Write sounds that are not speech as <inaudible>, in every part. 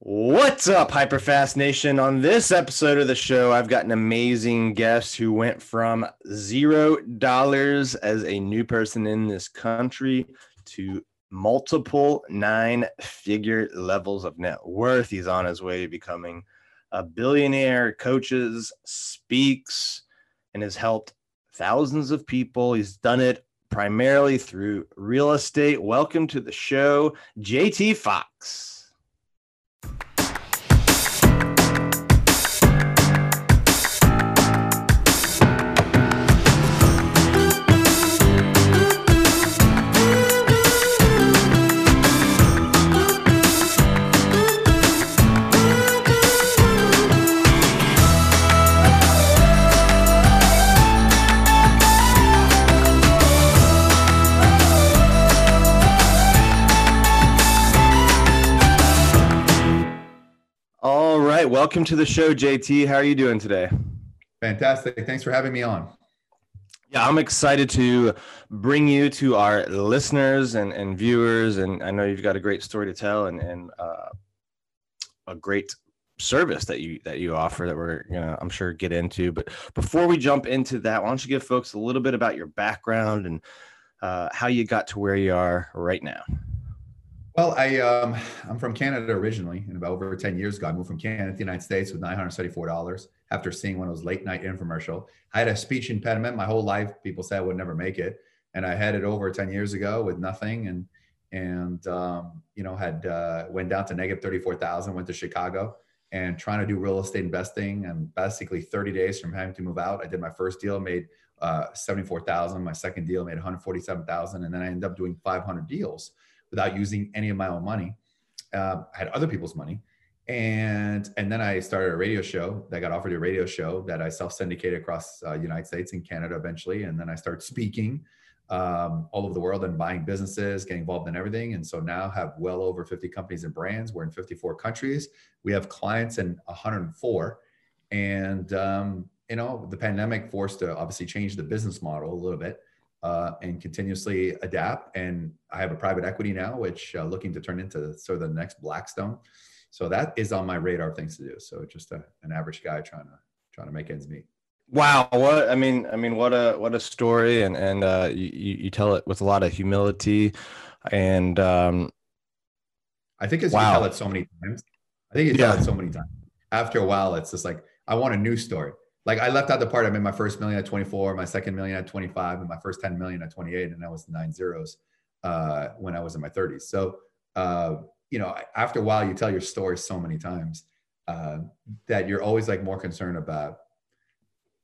What's up, Hyperfast Nation? On this episode of the show, I've got an amazing guest who went from zero dollars as a new person in this country to multiple nine figure levels of net worth. He's on his way to becoming a billionaire, coaches, speaks, and has helped thousands of people. He's done it primarily through real estate. Welcome to the show, JT Foxx. Welcome to the show, JT. How are you doing today? Fantastic. Thanks for having me on. Yeah, I'm excited to bring you to our listeners and, and viewers. And I know you've got a great story to tell and, and uh, a great service that you that you offer that we're gonna I'm sure get into. But before we jump into that, why don't you give folks a little bit about your background and uh, how you got to where you are right now? Well, I um, I'm from Canada originally, and about over 10 years ago, I moved from Canada to the United States with $974 after seeing one of those late night infomercial. I had a speech impediment my whole life. People said I would never make it, and I had it over 10 years ago with nothing, and and um, you know had uh, went down to negative 34,000. Went to Chicago and trying to do real estate investing, and basically 30 days from having to move out, I did my first deal, made uh, 74,000. My second deal made 147,000, and then I ended up doing 500 deals without using any of my own money. Uh, I had other people's money. And, and then I started a radio show that got offered a radio show that I self syndicated across uh, United States and Canada eventually. And then I started speaking um, all over the world and buying businesses, getting involved in everything. And so now have well over 50 companies and brands. We're in 54 countries. We have clients in 104. And, um, you know, the pandemic forced to obviously change the business model a little bit uh, and continuously adapt. And I have a private equity now, which uh, looking to turn into sort of the next Blackstone. So that is on my radar of things to do. So just a, an average guy trying to trying to make ends meet. Wow, what I mean, I mean, what a what a story, and and uh, you you tell it with a lot of humility, and um, I think as wow. you tell it so many times, I think you tell yeah. it so many times. After a while, it's just like I want a new story like I left out the part I made my first million at 24, my second million at 25, and my first 10 million at 28, and I was nine zeros uh, when I was in my 30s. So uh, you know, after a while, you tell your story so many times uh, that you're always like more concerned about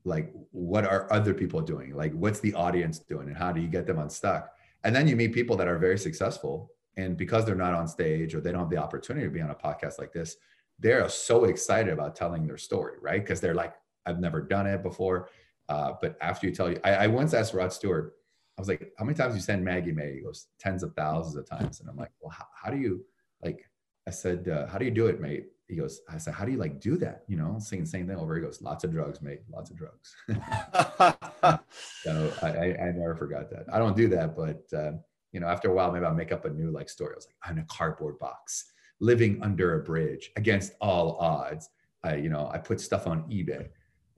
like what are other people doing, like what's the audience doing, and how do you get them unstuck? And then you meet people that are very successful, and because they're not on stage or they don't have the opportunity to be on a podcast like this, they're so excited about telling their story, right? Because they're like, I've never done it before. Uh, but after you tell you, I, I, once asked Rod Stewart, I was like, how many times you send Maggie May? He goes, tens of thousands of times. And I'm like, well, how, how do you like, I said, uh, how do you do it, mate? He goes, I said, how do you like do that? You know, saying the same thing over. He goes, lots of drugs, mate, lots of drugs. <laughs> so I, I, I, never forgot that. I don't do that, but uh, you know, after a while, maybe I'll make up a new like story. I was like, I'm in a cardboard box, living under a bridge against all odds. I, you know, I put stuff on eBay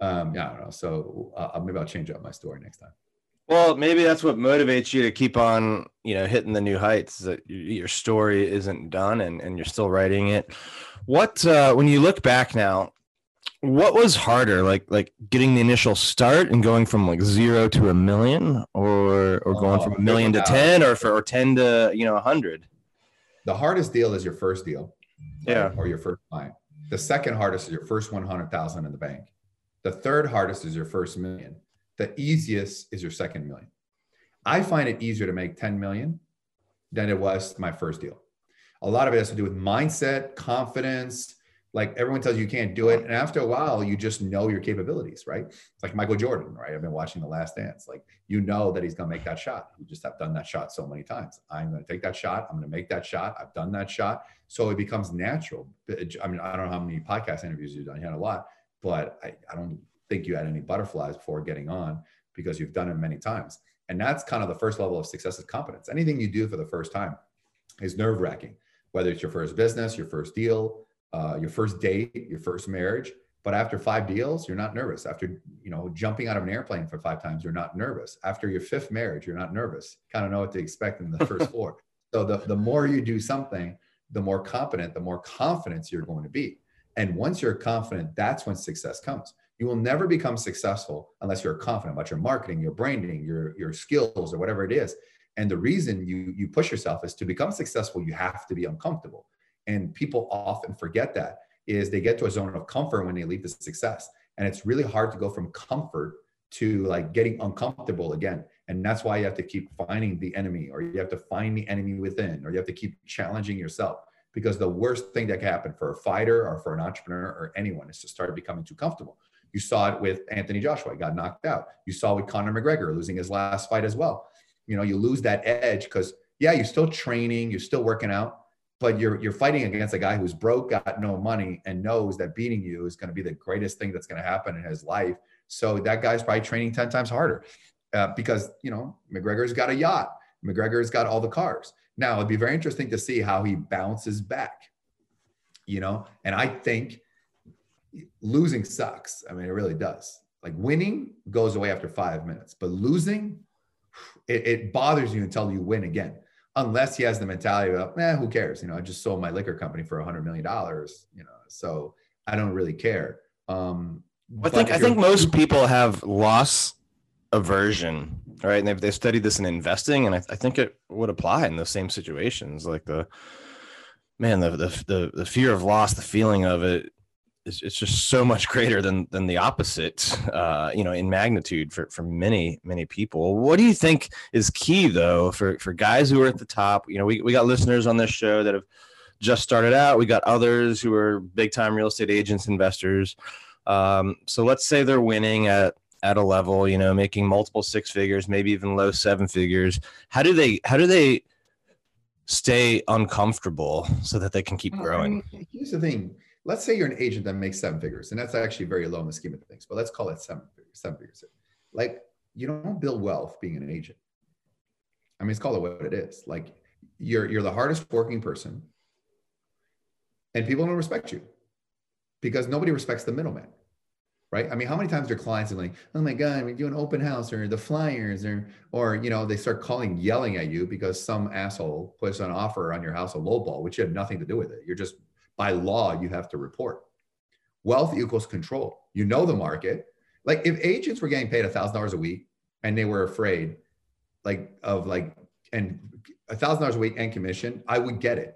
um, yeah, I don't know. So uh, maybe I'll change up my story next time. Well, maybe that's what motivates you to keep on, you know, hitting the new heights. That your story isn't done, and and you're still writing it. What uh, when you look back now, what was harder, like like getting the initial start and going from like zero to a million, or or going from a million to ten, or for or ten to you know a hundred? The hardest deal is your first deal, right? yeah, or your first client. The second hardest is your first one hundred thousand in the bank. The third hardest is your first million. The easiest is your second million. I find it easier to make 10 million than it was my first deal. A lot of it has to do with mindset, confidence. Like everyone tells you you can't do it. And after a while, you just know your capabilities, right? It's like Michael Jordan, right? I've been watching The Last Dance. Like you know that he's going to make that shot. You just have done that shot so many times. I'm going to take that shot. I'm going to make that shot. I've done that shot. So it becomes natural. I mean, I don't know how many podcast interviews you've done. You had a lot but I, I don't think you had any butterflies before getting on because you've done it many times. And that's kind of the first level of success is competence. Anything you do for the first time is nerve wracking, whether it's your first business, your first deal, uh, your first date, your first marriage. But after five deals, you're not nervous. After you know jumping out of an airplane for five times, you're not nervous. After your fifth marriage, you're not nervous. Kind of know what to expect in the <laughs> first four. So the, the more you do something, the more competent, the more confidence you're going to be. And once you're confident, that's when success comes. You will never become successful unless you're confident about your marketing, your branding, your, your skills, or whatever it is. And the reason you, you push yourself is to become successful, you have to be uncomfortable. And people often forget that is they get to a zone of comfort when they leave the success. And it's really hard to go from comfort to like getting uncomfortable again. And that's why you have to keep finding the enemy, or you have to find the enemy within, or you have to keep challenging yourself. Because the worst thing that can happen for a fighter or for an entrepreneur or anyone is to start becoming too comfortable. You saw it with Anthony Joshua, he got knocked out. You saw with Conor McGregor losing his last fight as well. You know, you lose that edge because yeah, you're still training, you're still working out, but you're you're fighting against a guy who's broke, got no money, and knows that beating you is going to be the greatest thing that's going to happen in his life. So that guy's probably training ten times harder uh, because you know McGregor's got a yacht, McGregor's got all the cars. Now it'd be very interesting to see how he bounces back. You know, and I think losing sucks. I mean, it really does. Like winning goes away after five minutes, but losing, it, it bothers you until you win again. Unless he has the mentality of, eh, who cares? You know, I just sold my liquor company for a hundred million dollars. You know, so I don't really care. Um, I think I think most people have loss aversion, right? And they've they've studied this in investing, and I, I think it would apply in those same situations. Like the man, the the the, the fear of loss, the feeling of it it's, it's just so much greater than than the opposite uh, you know in magnitude for for many many people what do you think is key though for for guys who are at the top you know we, we got listeners on this show that have just started out we got others who are big time real estate agents investors um, so let's say they're winning at at a level you know making multiple six figures maybe even low seven figures how do they how do they stay uncomfortable so that they can keep growing here's the thing let's say you're an agent that makes seven figures, and that's actually very low in the scheme of things, but let's call it seven figures, seven figures. Like you don't build wealth being an agent. I mean, it's called it what it is. Like you're you're the hardest working person, and people don't respect you because nobody respects the middleman. Right. I mean, how many times are clients are like, oh my God, we do an open house or the flyers or or you know, they start calling, yelling at you because some asshole puts an offer on your house a low ball, which you have nothing to do with it. You're just by law you have to report. Wealth equals control. You know the market. Like if agents were getting paid a thousand dollars a week and they were afraid, like of like and a thousand dollars a week and commission, I would get it.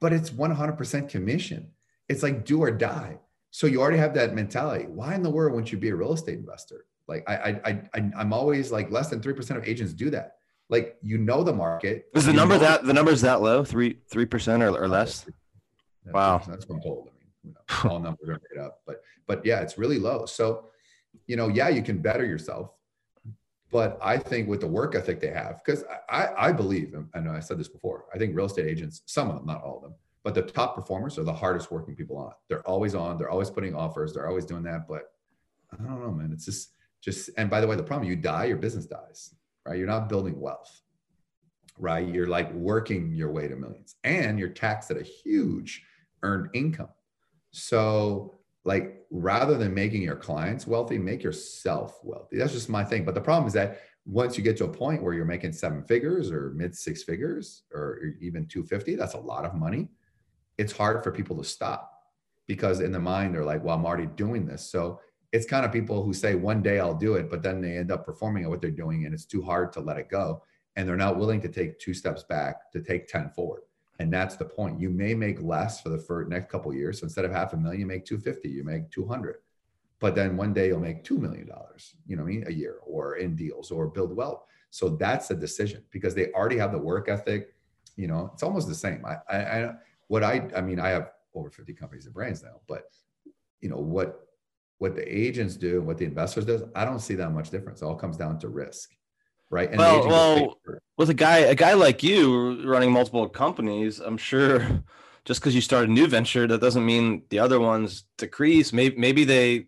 But it's 100% commission. It's like do or die. So you already have that mentality. Why in the world wouldn't you be a real estate investor? Like I, I, I, I'm always like less than three percent of agents do that. Like you know the market. Is the number that the number is that low? Three three percent or, or less? That's wow, that's what I'm told. I mean, you know, all <laughs> numbers are made up, but but yeah, it's really low. So, you know, yeah, you can better yourself, but I think with the work ethic they have, because I I believe, and I said this before, I think real estate agents, some of them, not all of them, but the top performers are the hardest working people on. They're always on. They're always putting offers. They're always doing that. But I don't know, man. It's just just. And by the way, the problem you die, your business dies. Right? You're not building wealth. Right? You're like working your way to millions, and you're taxed at a huge earned income. So, like, rather than making your clients wealthy, make yourself wealthy. That's just my thing. But the problem is that once you get to a point where you're making seven figures or mid six figures or even 250, that's a lot of money. It's hard for people to stop because in the mind, they're like, well, I'm already doing this. So, it's kind of people who say one day I'll do it, but then they end up performing at what they're doing and it's too hard to let it go. And they're not willing to take two steps back to take 10 forward. And that's the point. You may make less for the first, next couple years. So instead of half a million, you make 250, you make 200. But then one day you'll make $2 million, you know I mean, a year or in deals or build wealth. So that's a decision because they already have the work ethic. You know, it's almost the same. I, I, I what I, I mean, I have over 50 companies and brands now, but you know, what, what the agents do and what the investors does, I don't see that much difference. It all comes down to risk right? And well, well, with a guy, a guy like you running multiple companies, I'm sure <laughs> just because you start a new venture, that doesn't mean the other ones decrease. Maybe, maybe they,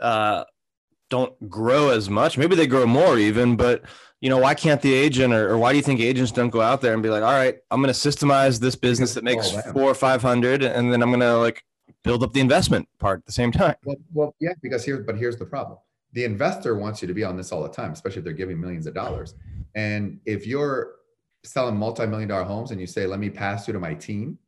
uh, don't grow as much. Maybe they grow more even, but you know, why can't the agent or, or why do you think agents don't go out there and be like, all right, I'm going to systemize this business that makes four or 500 and then I'm going to like build up the investment part at the same time. Well, well, yeah, because here, but here's the problem. The investor wants you to be on this all the time, especially if they're giving millions of dollars. And if you're selling multi-million dollar homes and you say, let me pass you to my team,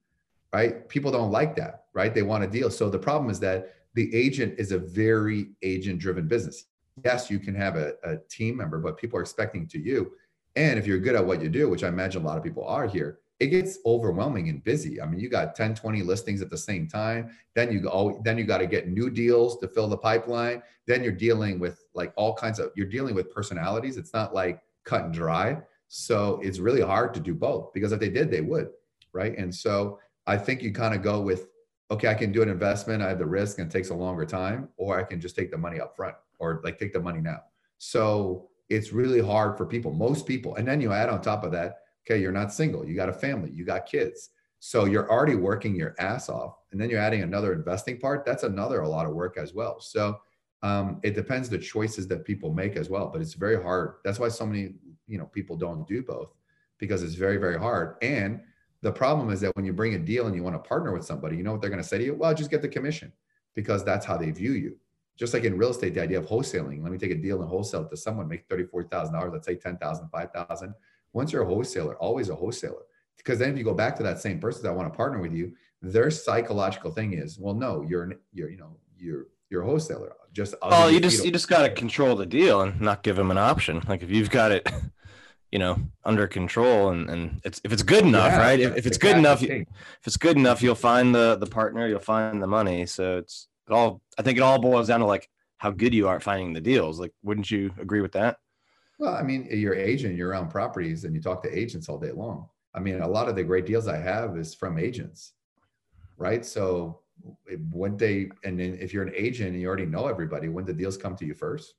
right? People don't like that, right? They want a deal. So the problem is that the agent is a very agent driven business. Yes, you can have a, a team member, but people are expecting to you. And if you're good at what you do, which I imagine a lot of people are here, it gets overwhelming and busy. I mean, you got 10, 20 listings at the same time. Then you go, then you got to get new deals to fill the pipeline. Then you're dealing with like all kinds of, you're dealing with personalities. It's not like cut and dry. So it's really hard to do both because if they did, they would. Right. And so I think you kind of go with, okay, I can do an investment. I have the risk and it takes a longer time, or I can just take the money up front or like take the money now. So it's really hard for people, most people. And then you add on top of that, okay, you're not single, you got a family, you got kids. So you're already working your ass off. And then you're adding another investing part. That's another a lot of work as well. So um, it depends the choices that people make as well. But it's very hard. That's why so many, you know, people don't do both because it's very, very hard. And the problem is that when you bring a deal and you want to partner with somebody, you know what they're going to say to you? Well, just get the commission because that's how they view you. Just like in real estate, the idea of wholesaling. Let me take a deal and wholesale it to someone, make $34,000, let's say 10,000, 5,000 once you're a wholesaler, always a wholesaler. Because then if you go back to that same person that want to partner with you, their psychological thing is, well, no, you're you're you know you're you're a wholesaler. Just well, you just you just got to control the deal and not give them an option. Like if you've got it, <laughs> you know, under control and and it's if it's good enough, yeah, right? If, if it's good enough, if it's good enough, you'll find the the partner, you'll find the money. So it's it all. I think it all boils down to like how good you are at finding the deals. Like, wouldn't you agree with that? Well, I mean, you're agent, you're around properties and you talk to agents all day long. I mean, a lot of the great deals I have is from agents, right? So when they, and then if you're an agent and you already know everybody, when the deals come to you first?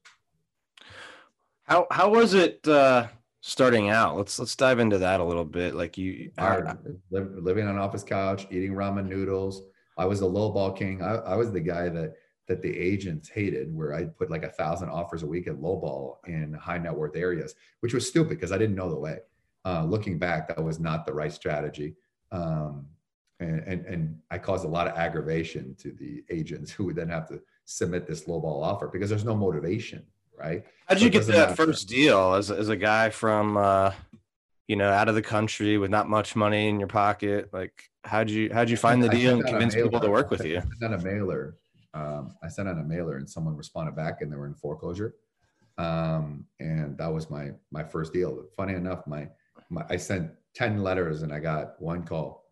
How, how was it uh, starting out? Let's, let's dive into that a little bit. Like you are living on an office couch, eating ramen noodles. I was a low ball king. I, I was the guy that, that the agents hated, where I put like a thousand offers a week at lowball in high net worth areas, which was stupid because I didn't know the way. Uh, looking back, that was not the right strategy. Um, and, and, and I caused a lot of aggravation to the agents who would then have to submit this lowball offer because there's no motivation, right? How did so you get that first deal as, as a guy from, uh, you know, out of the country with not much money in your pocket? Like, how'd you, how'd you find the deal and convince people to work with you? I sent a mailer um, I sent out a mailer and someone responded back and they were in foreclosure. Um, and that was my my first deal. Funny enough, my, my I sent 10 letters and I got one call.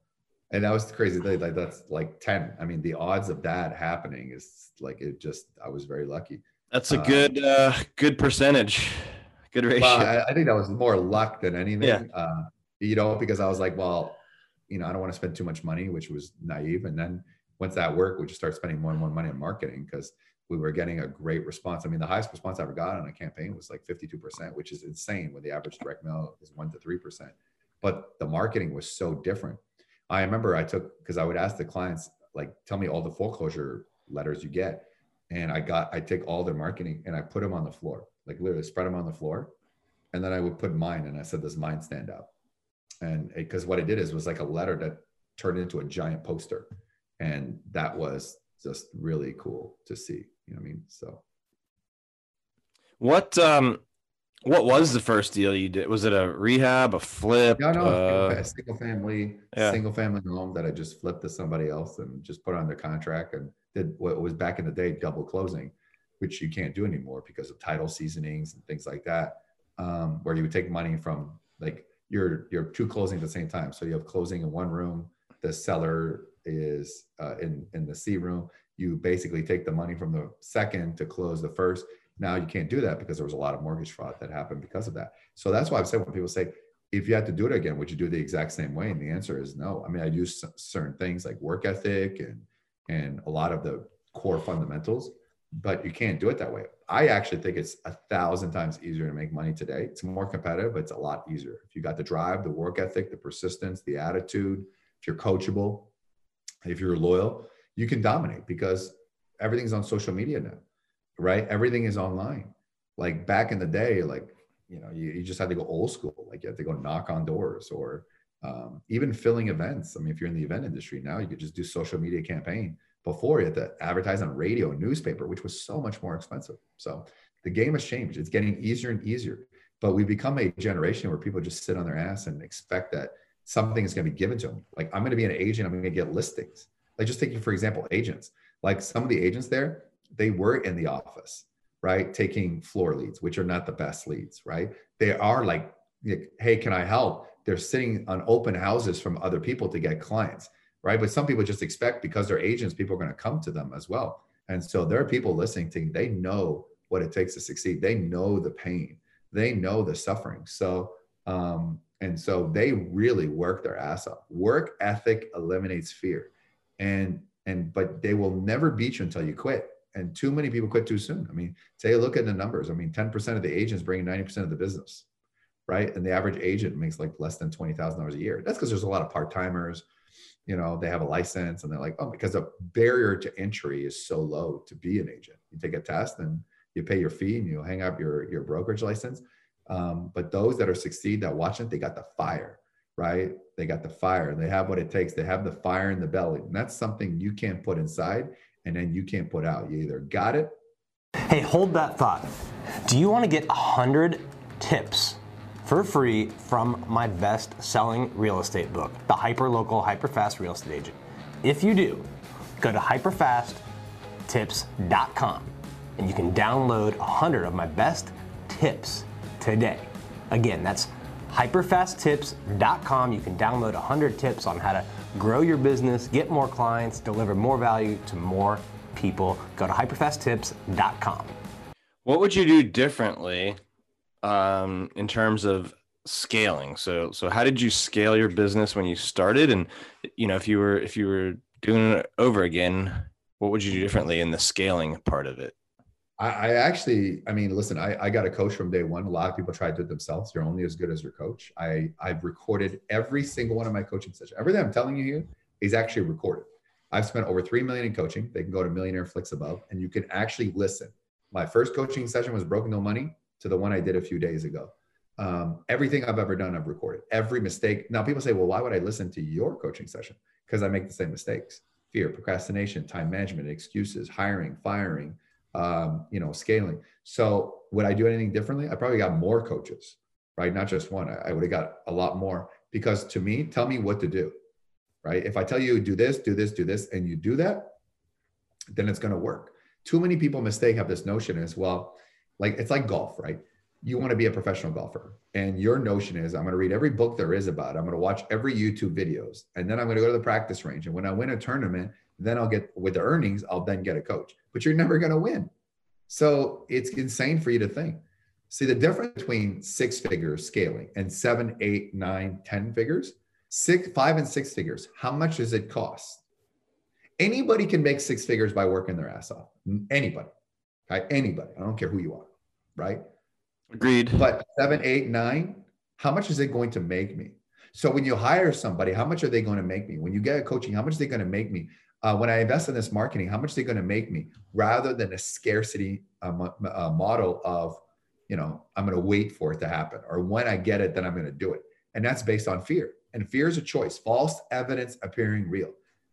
And that was the crazy thing. Like that's like 10. I mean, the odds of that happening is like it just I was very lucky. That's a um, good uh good percentage. Good ratio. Well, I, I, think that was more luck than anything. Yeah. Uh, you know, because I was like, well, you know, I don't want to spend too much money, which was naive. And then once that worked, we just started spending more and more money on marketing because we were getting a great response. I mean, the highest response I ever got on a campaign was like 52%, which is insane when the average direct mail is one to 3%. But the marketing was so different. I remember I took, because I would ask the clients, like, tell me all the foreclosure letters you get. And I got, I take all their marketing and I put them on the floor, like literally spread them on the floor. And then I would put mine and I said, does mine stand out? And because what I did is was like a letter that turned into a giant poster and that was just really cool to see you know what i mean so what um what was the first deal you did was it a rehab a flip no no uh, a single family yeah. single family home that i just flipped to somebody else and just put on their contract and did what was back in the day double closing which you can't do anymore because of title seasonings and things like that um, where you would take money from like you're you're two closing at the same time so you have closing in one room the seller is uh, in in the C room. You basically take the money from the second to close the first. Now you can't do that because there was a lot of mortgage fraud that happened because of that. So that's why I've said when people say, if you had to do it again, would you do the exact same way? And the answer is no. I mean, I use certain things like work ethic and and a lot of the core fundamentals, but you can't do it that way. I actually think it's a thousand times easier to make money today. It's more competitive, but it's a lot easier. If you got the drive, the work ethic, the persistence, the attitude, if you're coachable, if you're loyal, you can dominate because everything's on social media now. right? Everything is online. Like back in the day, like, you know, you, you just had to go old school. Like you had to go knock on doors or um, even filling events. I mean, if you're in the event industry now, you could just do social media campaign. Before you had to advertise on radio newspaper, which was so much more expensive. So the game has changed. It's getting easier and easier. But we've become a generation where people just sit on their ass and expect that something is going to be given to them. Like I'm going to be an agent, I'm going to get listings. Like just taking, for example, agents. Like some of the agents there, they were in the office, right? Taking floor leads, which are not the best leads, right? They are like, hey, can I help? They're sitting on open houses from other people to get clients, right? But some people just expect because they're agents, people are going to come to them as well. And so there are people listening to, they know what it takes to succeed. They know the pain, they know the suffering. So, um, and so they really work their ass off. Work ethic eliminates fear. And and but they will never beat you until you quit. And too many people quit too soon. I mean, take a look at the numbers. I mean, 10% of the agents bring 90% of the business, right? And the average agent makes like less than $20,000 a year. That's because there's a lot of part-timers, you know, they have a license and they're like, oh, because the barrier to entry is so low to be an agent. You take a test and you pay your fee and you hang up your, your brokerage license. Um, but those that are succeed that watch it, they got the fire, right? They got the fire. They have what it takes. They have the fire in the belly. And that's something you can't put inside and then you can't put out. You either got it. Hey, hold that thought. Do you want to get 100 tips for free from my best selling real estate book, The Hyper Local, Hyper Fast Real Estate Agent? If you do, go to hyperfasttips.com and you can download 100 of my best tips today. Again, that's hyperfasttips.com. You can download 100 tips on how to grow your business, get more clients, deliver more value to more people. Go to hyperfasttips.com. What would you do differently um, in terms of scaling? So, so how did you scale your business when you started? And you know, if you were if you were doing it over again, what would you do differently in the scaling part of it? I, I actually, I mean, listen, I, I got a coach from day one. A lot of people try to do it themselves. You're only as good as your coach. I, I've recorded every single one of my coaching sessions. Everything I'm telling you here is actually recorded. I've spent over three million in coaching. They can go to Millionaire Flicks above, and you can actually listen. My first coaching session was Broken No Money to the one I did a few days ago. Um, everything I've ever done, I've recorded. Every mistake. Now, people say, well, why would I listen to your coaching session? Because I make the same mistakes fear, procrastination, time management, excuses, hiring, firing, um, you know, scaling. So would I do anything differently? I probably got more coaches, right? Not just one. I, I would have got a lot more because to me, tell me what to do, right? If I tell you do this, do this, do this, and you do that, then it's going to work. Too many people mistake have this notion as well. Like it's like golf, right? You want to be a professional golfer, and your notion is I'm going to read every book there is about. It. I'm going to watch every YouTube videos, and then I'm going to go to the practice range. And when I win a tournament, then I'll get with the earnings, I'll then get a coach. But you're never going to win. So it's insane for you to think. See the difference between six figures scaling and seven, eight, nine, ten figures, six, five, and six figures. How much does it cost? Anybody can make six figures by working their ass off. Anybody, right? Anybody. I don't care who you are, right? Agreed. But seven, eight, nine, how much is it going to make me? So when you hire somebody, how much are they going to make me? When you get a coaching, how much are they going to make me? uh, when I invest in this marketing, how much are they're going to make me, rather than a scarcity um, uh, model of, you know, I'm going to wait for it to happen, or when I get it, then I'm going to do it, and that's based on fear. And fear is a choice. False evidence appearing real.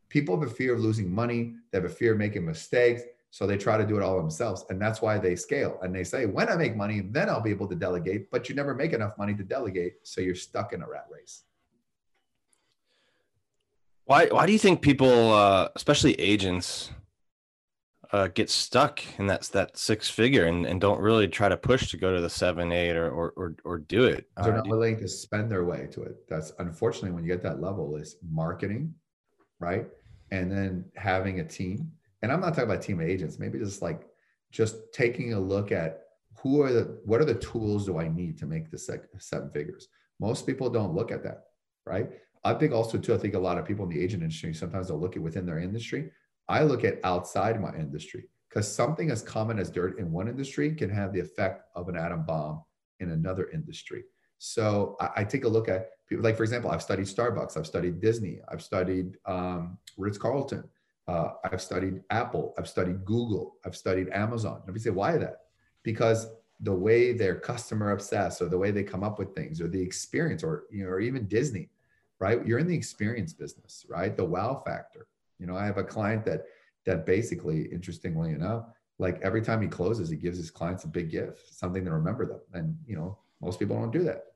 People have a fear of losing money. They have a fear of making mistakes. So they try to do it all themselves. And that's why they scale. And they say, when I make money, then I'll be able to delegate. But you never make enough money to delegate. So you're stuck in a rat race. Why why do you think people, uh, especially agents, uh, get stuck in that that six figure and, and don't really try to push to go to the seven, eight, or or or, or do it? They're uh, not willing to spend their way to it. That's unfortunately when you get that level is marketing, right? And then having a team. And I'm not talking about team of agents. Maybe just like just taking a look at who are the what are the tools do I need to make the seven figures? Most people don't look at that, right? I think also too, I think a lot of people in the agent industry sometimes they'll look at within their industry. I look at outside my industry because something as common as dirt in one industry can have the effect of an atom bomb in another industry. So I, I take a look at people like, for example, I've studied Starbucks, I've studied Disney, I've studied um, Ritz Carlton, Uh, I've studied Apple. I've studied Google. I've studied Amazon. And we say, why that? Because the way they're customer obsessed or the way they come up with things or the experience or you know or even disney right you're in the experience business right the wow factor you know i have a client that that basically interestingly enough like every time he closes he gives his clients a big gift something to remember them and you know most people don't do that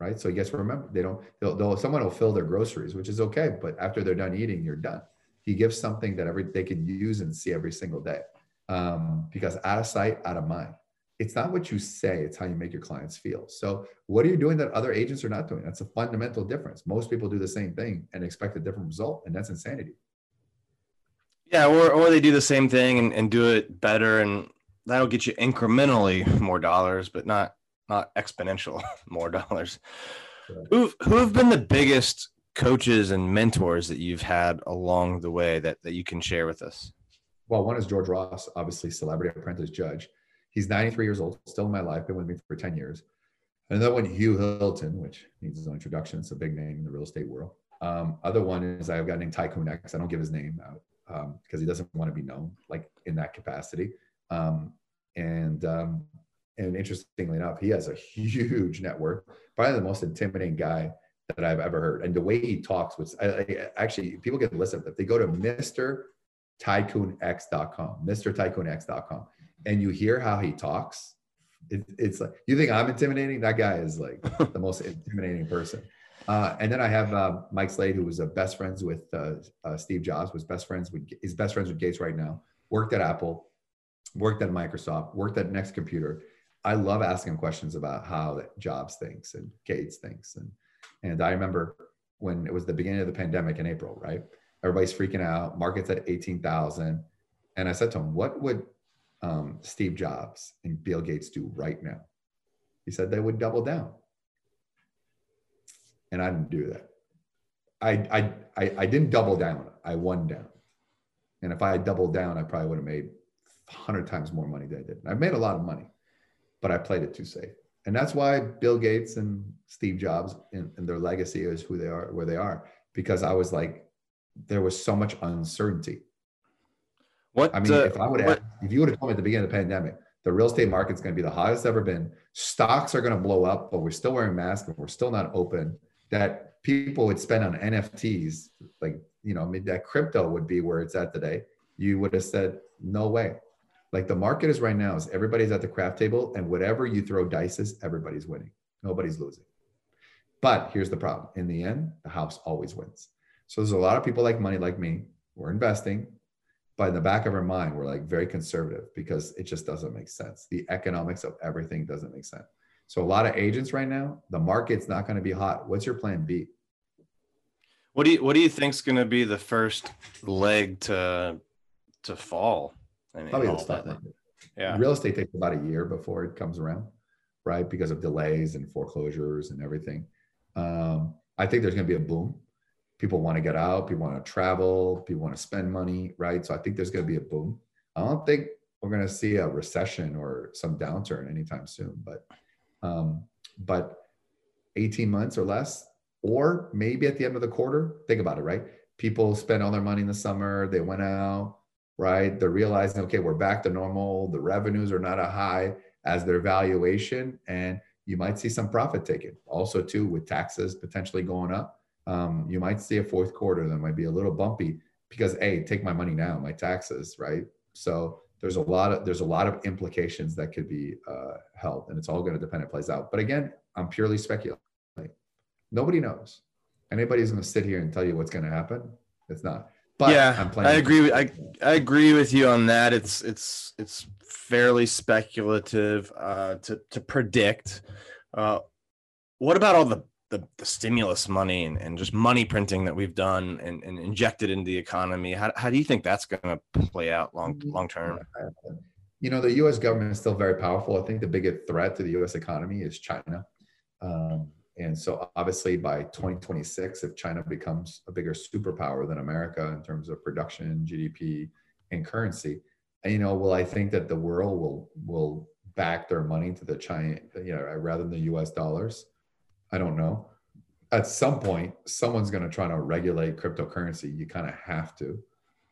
right so he gets remember they don't they'll, they'll someone will fill their groceries which is okay but after they're done eating you're done he gives something that every they can use and see every single day um, because out of sight out of mind it's not what you say, it's how you make your clients feel. So, what are you doing that other agents are not doing? That's a fundamental difference. Most people do the same thing and expect a different result, and that's insanity. Yeah, or, or they do the same thing and, and do it better, and that'll get you incrementally more dollars, but not not exponential <laughs> more dollars. Who who have been the biggest coaches and mentors that you've had along the way that, that you can share with us? Well, one is George Ross, obviously celebrity apprentice judge. He's 93 years old, still in my life, been with me for 10 years. Another one, Hugh Hilton, which needs own introduction. It's a big name in the real estate world. Um, other one is I've got named Tycoon X. I don't give his name out because um, he doesn't want to be known like in that capacity. Um, and um, and interestingly enough, he has a huge network. Probably the most intimidating guy that I've ever heard. And the way he talks was I, I, actually people get listen. If they go to Mr. TycoonX.com, MrTycoonX.com, and you hear how he talks, it, it's like you think I'm intimidating. That guy is like <laughs> the most intimidating person. Uh, and then I have uh, Mike Slade, who was uh, best friends with uh, uh, Steve Jobs, was best friends with his best friends with Gates right now. Worked at Apple, worked at Microsoft, worked at Next Computer. I love asking questions about how Jobs thinks and Gates thinks. And and I remember when it was the beginning of the pandemic in April, right? Everybody's freaking out. Markets at eighteen thousand, and I said to him, "What would um, Steve Jobs and Bill Gates do right now? He said they would double down. And I didn't do that. I, I, I, I didn't double down. I won down. And if I had doubled down, I probably would have made 100 times more money than I did. I've made a lot of money, but I played it too safe. And that's why Bill Gates and Steve Jobs and, and their legacy is who they are, where they are, because I was like, there was so much uncertainty what I mean, uh, if I would have, if you would have told me at the beginning of the pandemic, the real estate market's going to be the hottest ever been. Stocks are going to blow up, but we're still wearing masks and we're still not open. That people would spend on NFTs, like you know, I mean, that crypto would be where it's at today. You would have said, no way. Like the market is right now is everybody's at the craft table, and whatever you throw dice is, everybody's winning. Nobody's losing. But here's the problem: in the end, the house always wins. So there's a lot of people like money, like me. We're investing but in the back of our mind we're like very conservative because it just doesn't make sense the economics of everything doesn't make sense so a lot of agents right now the market's not going to be hot what's your plan b what do you what do you think's going to be the first leg to to fall Probably the stock market yeah real estate takes about a year before it comes around right because of delays and foreclosures and everything um, i think there's going to be a boom people want to get out, people want to travel, people want to spend money, right? So I think there's going to be a boom. I don't think we're going to see a recession or some downturn anytime soon, but um, but 18 months or less, or maybe at the end of the quarter. Think about it, right? People spend all their money in the summer, they went out, right? They're realizing, okay, we're back to normal. The revenues are not as high as their valuation, and you might see some profit taken. Also, too, with taxes potentially going up um, you might see a fourth quarter that might be a little bumpy because a take my money now, my taxes, right? So there's a lot of there's a lot of implications that could be uh, held, and it's all going to depend it plays out. But again, I'm purely speculating. Nobody knows. Anybody's going to sit here and tell you what's going to happen. It's not. But yeah, i agree. With, I I agree with you on that. It's it's it's fairly speculative uh, to to predict. Uh, what about all the the, the stimulus money and, and just money printing that we've done and, and injected into the economy how, how do you think that's going to play out long mm-hmm. long term you know the us government is still very powerful i think the biggest threat to the us economy is china um, and so obviously by 2026 if china becomes a bigger superpower than america in terms of production gdp and currency you know well i think that the world will will back their money to the china you know rather than the us dollars I don't know. At some point, someone's going to try to regulate cryptocurrency. You kind of have to.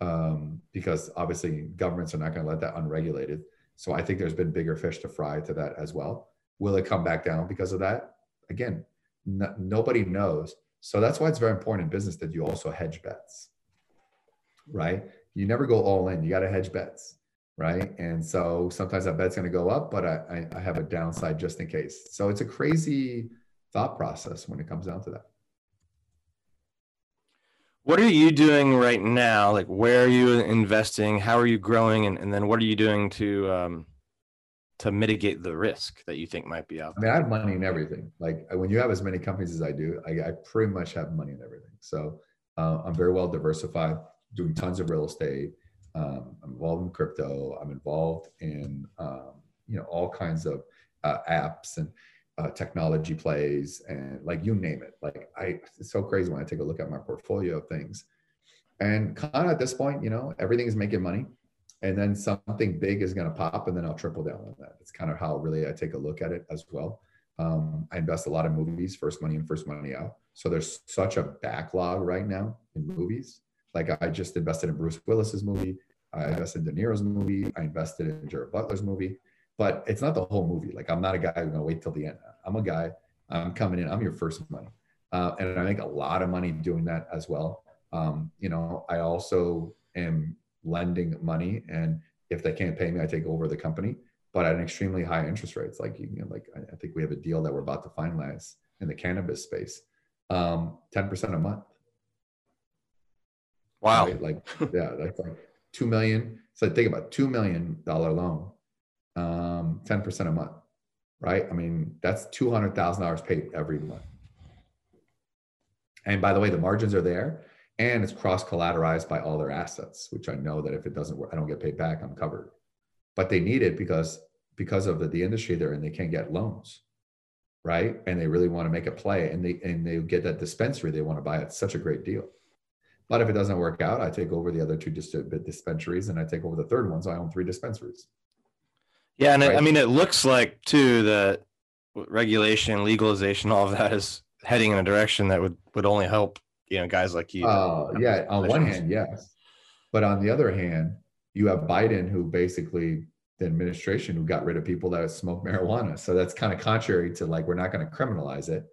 um, because obviously governments are not going to let that unregulated. So I think there's been bigger fish to fry to that as well. Will it come back down because of that? Again, nobody knows. So that's why it's very important in business that you also hedge bets, right? You never go all in. You got to hedge bets, right? And so sometimes that bet's going to go up, but I, I have a downside just in case. So it's a crazy thought process when it comes down to that. What are you doing right now? Like, where are you investing? How are you growing? And, and then what are you doing to um, to mitigate the risk that you think might be out there? I mean, I have money in everything. Like when you have as many companies as I do, I, I pretty much have money in everything. So uh, I'm very well diversified, doing tons of real estate. Um, I'm involved in crypto. I'm involved in um, you know all kinds of uh, apps and uh, technology plays and like you name it. Like I, it's so crazy when I take a look at my portfolio of things. And kind of at this point, you know, everything is making money, and then something big is going to pop, and then I'll triple down on that. It's kind of how really I take a look at it as well. Um, I invest a lot in movies, first money in, first money out. So there's such a backlog right now in movies. Like I just invested in Bruce Willis's movie. I invested in De Niro's movie. I invested in Gerard Butler's movie but it's not the whole movie. Like I'm not a guy who's gonna wait till the end. I'm a guy. I'm coming in. I'm your first money, uh, and I make a lot of money doing that as well. Um, you know, I also am lending money, and if they can't pay me, I take over the company, but at an extremely high interest rates. Like you know, like I think we have a deal that we're about to finalize in the cannabis space, um, ten percent a month. Wow! Right? Like yeah, that's like two million. So think about two million dollar loan um, 10% a month, right? I mean, that's $200,000 paid every month. And by the way, the margins are there and it's cross collateralized by all their assets, which I know that if it doesn't work, I don't get paid back, I'm covered. But they need it because because of the, the industry they're in, they can't get loans, right? And they really want to make a play and they and they get that dispensary they want to buy. It's such a great deal. But if it doesn't work out, I take over the other two dispensaries and I take over the third one. So I own three dispensaries. Yeah, and right? it, I mean, it looks like too that regulation, legalization, all of that is heading in a direction that would would only help you know guys like you. Uh, yeah, on one hand, yes, but on the other hand, you have Biden, who basically the administration who got rid of people that smoke marijuana. So that's kind of contrary to like we're not going to criminalize it,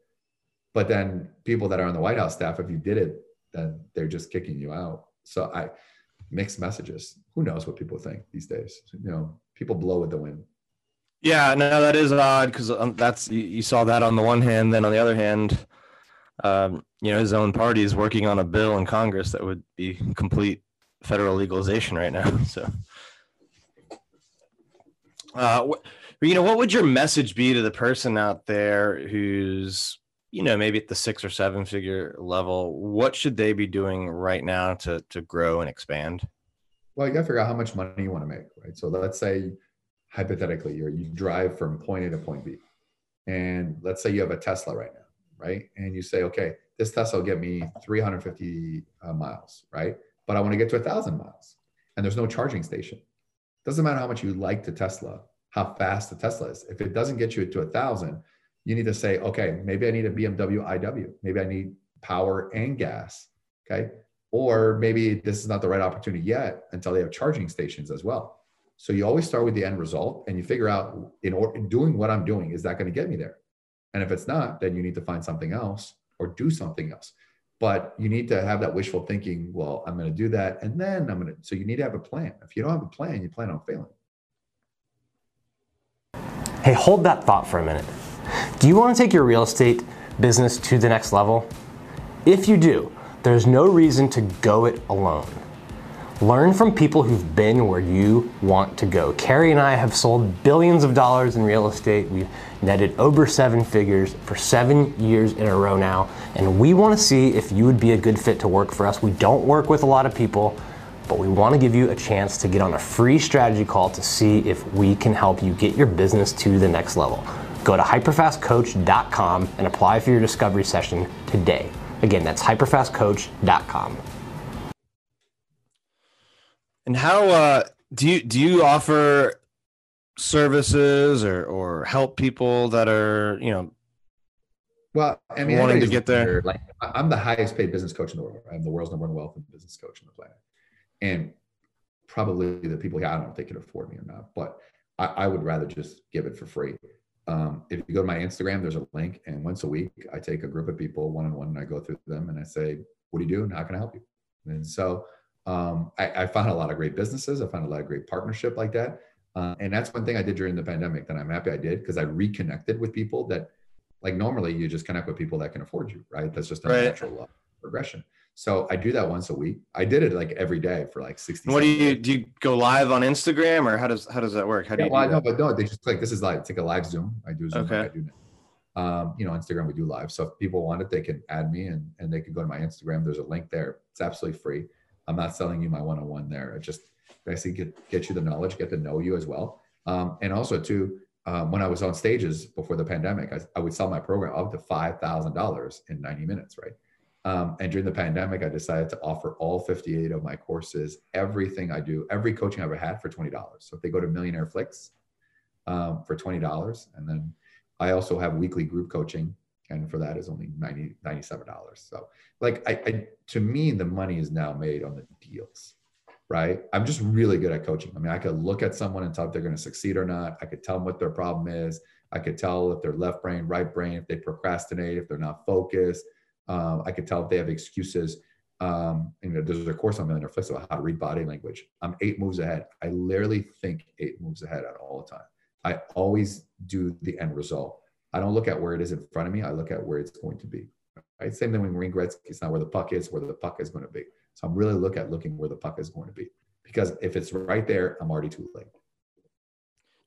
but then people that are on the White House staff, if you did it, then they're just kicking you out. So I mixed messages. Who knows what people think these days? You know, people blow with the wind. Yeah, no, that is odd because um, that's you, you, saw that on the one hand. Then on the other hand, um, you know, his own party is working on a bill in Congress that would be complete federal legalization right now. <laughs> So, uh, you know, what would your message be to the person out there who's you know maybe at the six or seven figure level? What should they be doing right now to to grow and expand? Well, you got to figure out how much money you want to make, right? So let's say hypothetically you you drive from point A to point B, and let's say you have a Tesla right now, right? And you say, okay, this Tesla will get me 350 uh, miles, right? But I want to get to a thousand miles, and there's no charging station. Doesn't matter how much you like the Tesla, how fast the Tesla is. If it doesn't get you to a thousand, you need to say, okay, maybe I need a BMW iW. Maybe I need power and gas. Okay or maybe this is not the right opportunity yet until they have charging stations as well. So you always start with the end result and you figure out in, or, in doing what I'm doing, is that going to get me there? And if it's not, then you need to find something else or do something else. But you need to have that wishful thinking, well, I'm going to do that. And then I'm going to, so you need to have a plan. If you don't have a plan, you plan on failing. Hey, hold that thought for a minute. Do you want to take your real estate business to the next level? If you do, there's no reason to go it alone. Learn from people who've been where you want to go. Carrie and I have sold billions of dollars in real estate. We've netted over seven figures for seven years in a row now, and we want to see if you would be a good fit to work for us. We don't work with a lot of people, but we want to give you a chance to get on a free strategy call to see if we can help you get your business to the next level. Go to hyperfastcoach.com and apply for your discovery session today. Again, that's hyperfastcoach.com. And how uh, do you do you offer services or or help people that are you know well I mean wanting to get there? Like I'm the highest paid business coach in the world. I'm the world's number one wealth and business coach on the planet. and probably the people here, I don't know if they can afford me or not, but I, I would rather just give it for free. Um, if you go to my Instagram, there's a link, and once a week, I take a group of people one on one and I go through them and I say, What do you do and how can I help you? And so um, I, I, found a lot of great businesses. I found a lot of great partnership like that. Uh, and that's one thing I did during the pandemic that I'm happy I did because I reconnected with people that, like, normally you just connect with people that can afford you, right? That's just a right. natural progression. So I do that once a week. I did it like every day for like 60. What do you do you go live on Instagram or how does how does that work? How do yeah, you well, do know, but no, they just like this is live. It's like a live Zoom. I do Zoom. Okay. I do um, you know, Instagram we do live. So if people want it, they can add me and and they can go to my Instagram. There's a link there. It's absolutely free. I'm not selling you my one-on-one there. I just basically get get you the knowledge, get to know you as well. Um, and also too, um, when I was on stages before the pandemic, I, I would sell my program up to five thousand dollars in 90 minutes, right? Um, and during the pandemic, I decided to offer all 58 of my courses, everything I do, every coaching I ever had for $20. So if they go to Millionaire Flix um, for $20, and then I also have weekly group coaching, and for that is only 90, $97. So like I, I to me, the money is now made on the deals, right? I'm just really good at coaching. I mean, I could look at someone and tell if they're going to succeed or not. I could tell them what their problem is. I could tell if they're left brain, right brain, if they procrastinate, if they're not focused um, I could tell if they have excuses. Um, and there's a course on Millionaire Flix about how to read body language. I'm eight moves ahead. I literally think eight moves ahead at all the time. I always do the end result. I don't look at where it is in front of me. I look at where it's going to be. Right? Same thing when Wayne Gretzky. It's not where the puck is, where the puck is going to be. So I'm really look at looking where the puck is going to be. Because if it's right there, I'm already too late Did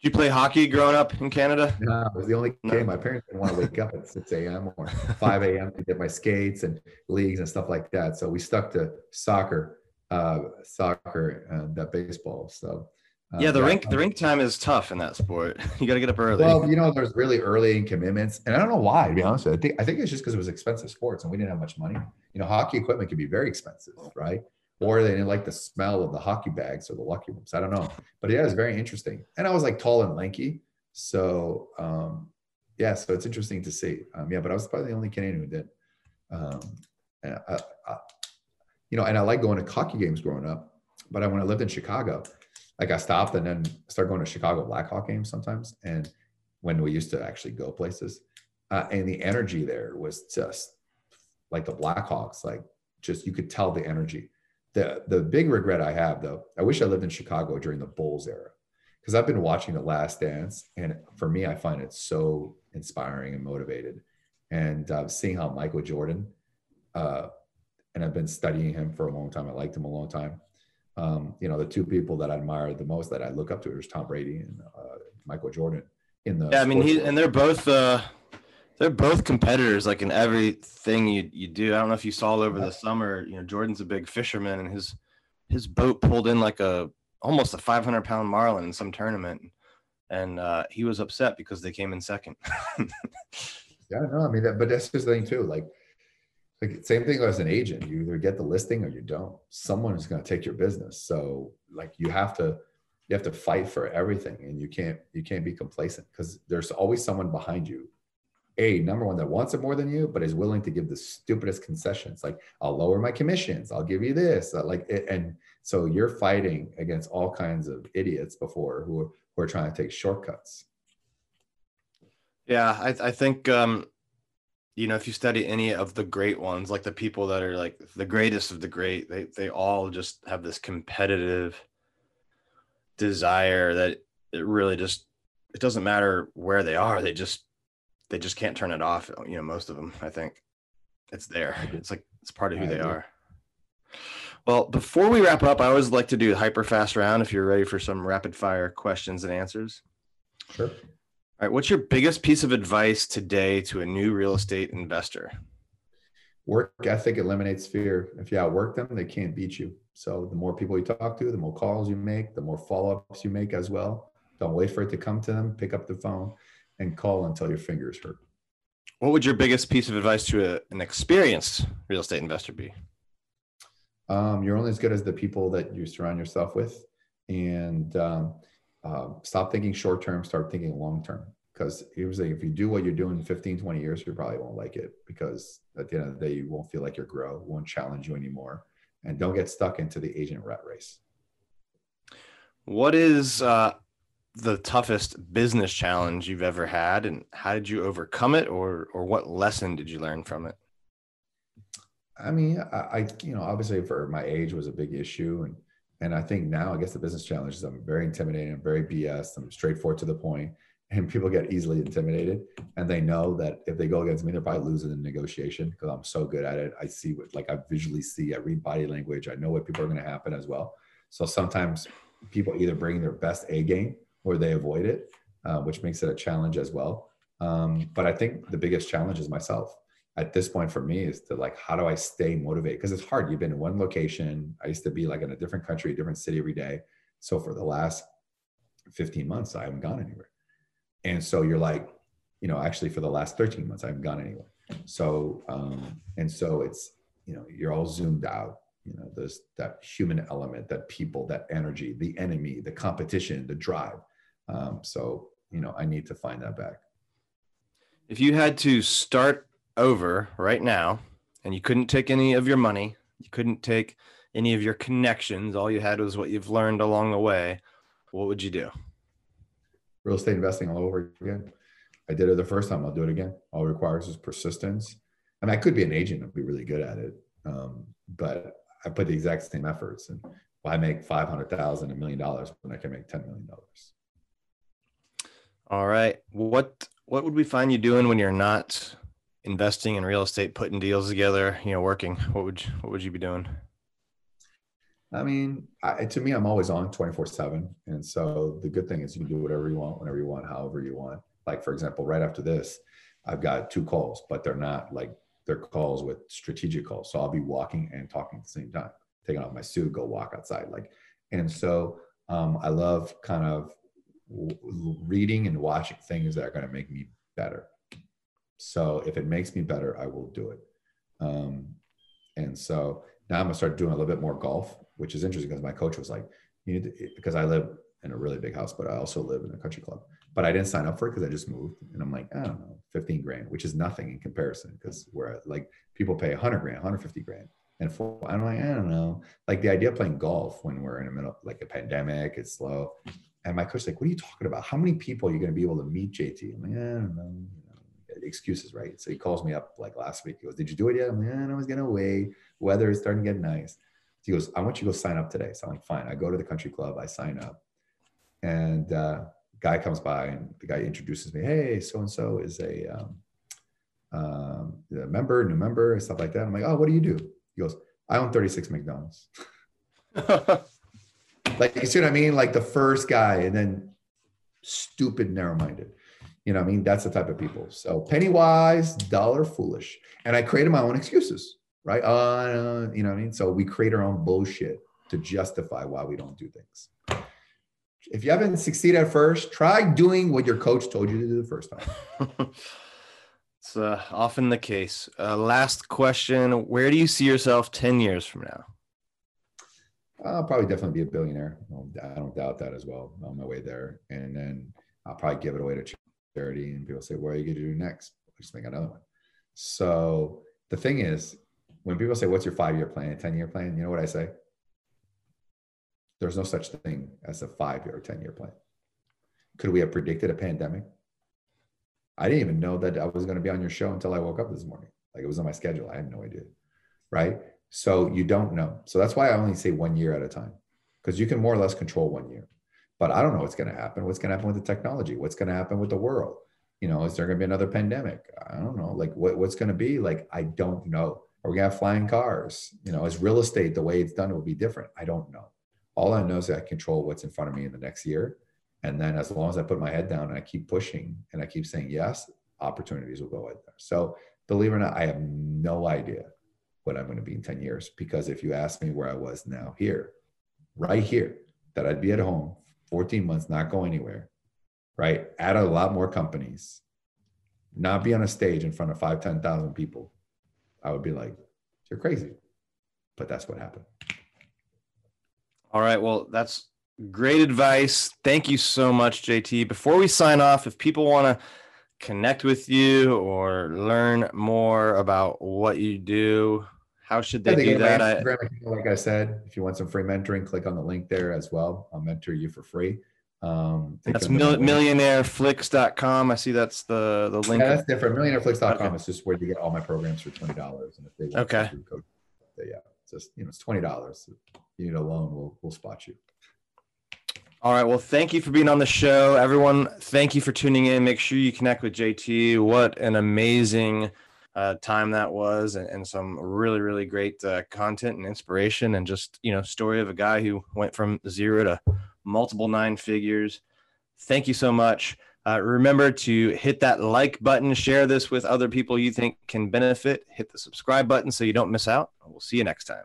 you play hockey growing up in Canada? No, it was the only no. game. My parents didn't want to wake up at 6 a.m. or <laughs> 5 a.m. to get my skates and leagues and stuff like that. So we stuck to soccer, uh, soccer and uh, baseball. So uh, yeah, the yeah, rink the rink time is tough in that sport. <laughs> you got to get up early. Well, you know, there's really early commitments, and I don't know why. To be honest, I think I think it's just because it was expensive sports and we didn't have much money. You know, hockey equipment can be very expensive, right? or they didn't like the smell of the hockey bags or the lucky ones. I don't know, but yeah, it's very interesting. And I was like tall and lanky, so um, yeah, so it's interesting to see. Um, yeah, but I was probably the only Canadian who did. Um, and I, I, you know, and I like going to hockey games growing up. But I, when I lived in Chicago, like I stopped and then started going to Chicago Blackhawk games sometimes. And when we used to actually go places, uh, and the energy there was just like the Blackhawks, like just you could tell the energy the the big regret I have though, I wish I lived in Chicago during the Bulls era because I've been watching The Last Dance, and for me, I find it so inspiring and motivated. And uh, seeing how Michael Jordan, uh, and I've been studying him for a long time. I liked him a long time. Um, you know, the two people that I admire the most that I look up to is Tom Brady and uh, Michael Jordan. In the yeah, I mean, he and they're both uh, they're both competitors, like in everything you you do. I don't know if you saw over the summer. You know, Jordan's a big fisherman, and his his boat pulled in like a almost a 500 pound marlin in some tournament, and uh, he was upset because they came in second. <laughs> yeah, no, I mean, that, but that's his thing too. Like, like same thing as an agent. You either get the listing or you don't. Someone is going to take your business. So, like, you have to you have to fight for everything, and you can't you can't be complacent because there's always someone behind you a number one that wants it more than you, but is willing to give the stupidest concessions. Like I'll lower my commissions, I'll give you this, uh, like and so you're fighting against all kinds of idiots before who are, who are trying to take shortcuts. Yeah, I, I think um, you know if you study any of the great ones, like the people that are like the greatest of the great, they they all just have this competitive desire that it really just it doesn't matter where they are, they just they just can't turn it off. You know, most of them, I think it's there. It's like it's part of who they are. Well, before we wrap up, I always like to do a hyper fast round if you're ready for some rapid fire questions and answers. Sure. All right. What's your biggest piece of advice today to a new real estate investor? Work ethic eliminates fear. If you outwork them, they can't beat you. So the more people you talk to, the more calls you make, the more follow ups you make as well. Don't wait for it to come to them. Pick up the phone and call until your fingers hurt. What would your biggest piece of advice to a, an experienced real estate investor be? Um, you're only as good as the people that you surround yourself with, and um, uh, stop thinking short term, start thinking long term. Because it was like if you do what you're doing 15, 20 years, you probably won't like it because at the end of the day, you won't feel like you're grow, won't challenge you anymore. and don't get stuck into the agent rat race. What is uh, the toughest business challenge you've ever had, and how did you overcome it, or or what lesson did you learn from it? I mean, I, I you know obviously for my age was a big issue, and and I think now I guess the business challenge is I'm very intimidating, I'm very BS, I'm straightforward to the point, and people get easily intimidated, and they know that if they go against me, they're probably losing the negotiation because I'm so good at it. I see what like I visually see, I read body language, I know what people are going to happen as well. So sometimes people either bring their best A game or they avoid it, uh, which makes it a challenge as well. Um, but I think the biggest challenge is myself at this point for me is to like, how do I stay motivated? Because it's hard. You've been in one location. I used to be like in a different country, a different city every day. So for the last 15 months, I haven't gone anywhere. And so you're like, you know, actually for the last 13 months, I haven't gone anywhere. So, um, and so it's, you know, you're all zoomed out you know there's that human element that people that energy the enemy the competition the drive um, so, you know, I need to find that back. If you had to start over right now and you couldn't take any of your money, you couldn't take any of your connections, all you had was what you've learned along the way, what would you do? Real estate investing all over again. I did it the first time. I'll do it again. All it requires is persistence. I mean, I could be an agent and be really good at it, um, but I put the exact same efforts. And why make five hundred thousand, a million dollars when I can make ten million dollars? All right. What what would we find you doing when you're not investing in real estate, putting deals together, you know, working? What would you, what would you be doing? I mean, I, to me, I'm always on 24 seven. And so the good thing is you can do whatever you want, whenever you want, however you want. Like, for example, right after this, I've got two calls, but they're not like they're calls with strategic calls. So I'll be walking and talking at the same time, taking off my suit, go walk outside. Like, and so um, I love kind of reading and watching things that are going to make me better. So if it makes me better, I will do it. Um, and so now I'm gonna start doing a little bit more golf, which is interesting because my coach was like, "You need to," because I live in a really big house, but I also live in a country club. But I didn't sign up for it because I just moved, and I'm like, I don't know, 15 grand, which is nothing in comparison because we're like people pay 100 grand, 150 grand, and for I'm like, I don't know, like the idea of playing golf when we're in the middle like a pandemic, it's slow. And my coach's like, what are you talking about? How many people are you going to be able to meet JT? I'm like, I don't know. excuses, right? So he calls me up like last week. He goes, did you do it yet? I'm like, I was going to wait. Weather is starting to get nice. He goes, I want you to go sign up today. So I'm like, fine. I go to the country club. I sign up. And uh, guy comes by and the guy introduces me. Hey, so-and-so is a, um, um, a member, new member, and stuff like that. I'm like, oh, what do you do? He goes, I own 36 McDonald's. <laughs> Like you see what I mean? Like the first guy, and then stupid, narrow-minded. You know, what I mean, that's the type of people. So penny wise, dollar foolish. And I created my own excuses, right? Uh, you know what I mean? So we create our own bullshit to justify why we don't do things. If you haven't succeeded at first, try doing what your coach told you to do the first time. <laughs> it's uh, often the case. Uh, last question Where do you see yourself 10 years from now? I'll probably definitely be a billionaire. I don't doubt that as well on my way there. And then I'll probably give it away to charity, and people say, "What are you going to do next?" I'll just make another one. So the thing is, when people say, "What's your five-year plan, ten-year plan?" You know what I say? There's no such thing as a five-year or ten-year plan. Could we have predicted a pandemic? I didn't even know that I was going to be on your show until I woke up this morning. Like it was on my schedule. I had no idea. Right. So you don't know. So that's why I only say one year at a time, because you can more or less control one year. But I don't know what's going to happen. What's going to happen with the technology? What's going to happen with the world? You know, is there going to be another pandemic? I don't know. Like what, what's going to be? Like I don't know. Are we to have flying cars? You know, is real estate the way it's done will be different? I don't know. All I know is I control what's in front of me in the next year. And then as long as I put my head down and I keep pushing and I keep saying yes, opportunities will go out there. So believe it or not, I have no idea what I'm going to be in 10 years. Because if you ask me where I was now, here, right here, that I'd be at home 14 months, not go anywhere, right? Add a lot more companies, not be on a stage in front of five, 10,000 people, I would be like, you're crazy. But that's what happened. All right. Well, that's great advice. Thank you so much, JT. Before we sign off, if people want to connect with you or learn more about what you do, How should they Yeah, they do go to my that? I, like I said, if you want some free mentoring, click on the link there as well. I'll mentor you for free. Um, that's mil- millionaireflix.com. I see that's the the link. Yeah, that's different. Millionaireflix.com Okay. is just where you get all my programs for twenty dollars, and if they want Okay. to do coach, they, yeah, it's just you know it's twenty dollars. You need a loan, we'll we'll spot you. All right. Well, thank you for being on the show. Everyone, thank you for tuning in. Make sure you connect with JT. What an amazing uh, time that was, and, and some really, really great uh, content and inspiration, and just, you know, story of a guy who went from zero to multiple nine figures. Thank you so much. Uh, remember to hit that like button, share this with other people you think can benefit, hit the subscribe button so you don't miss out. We'll see you next time.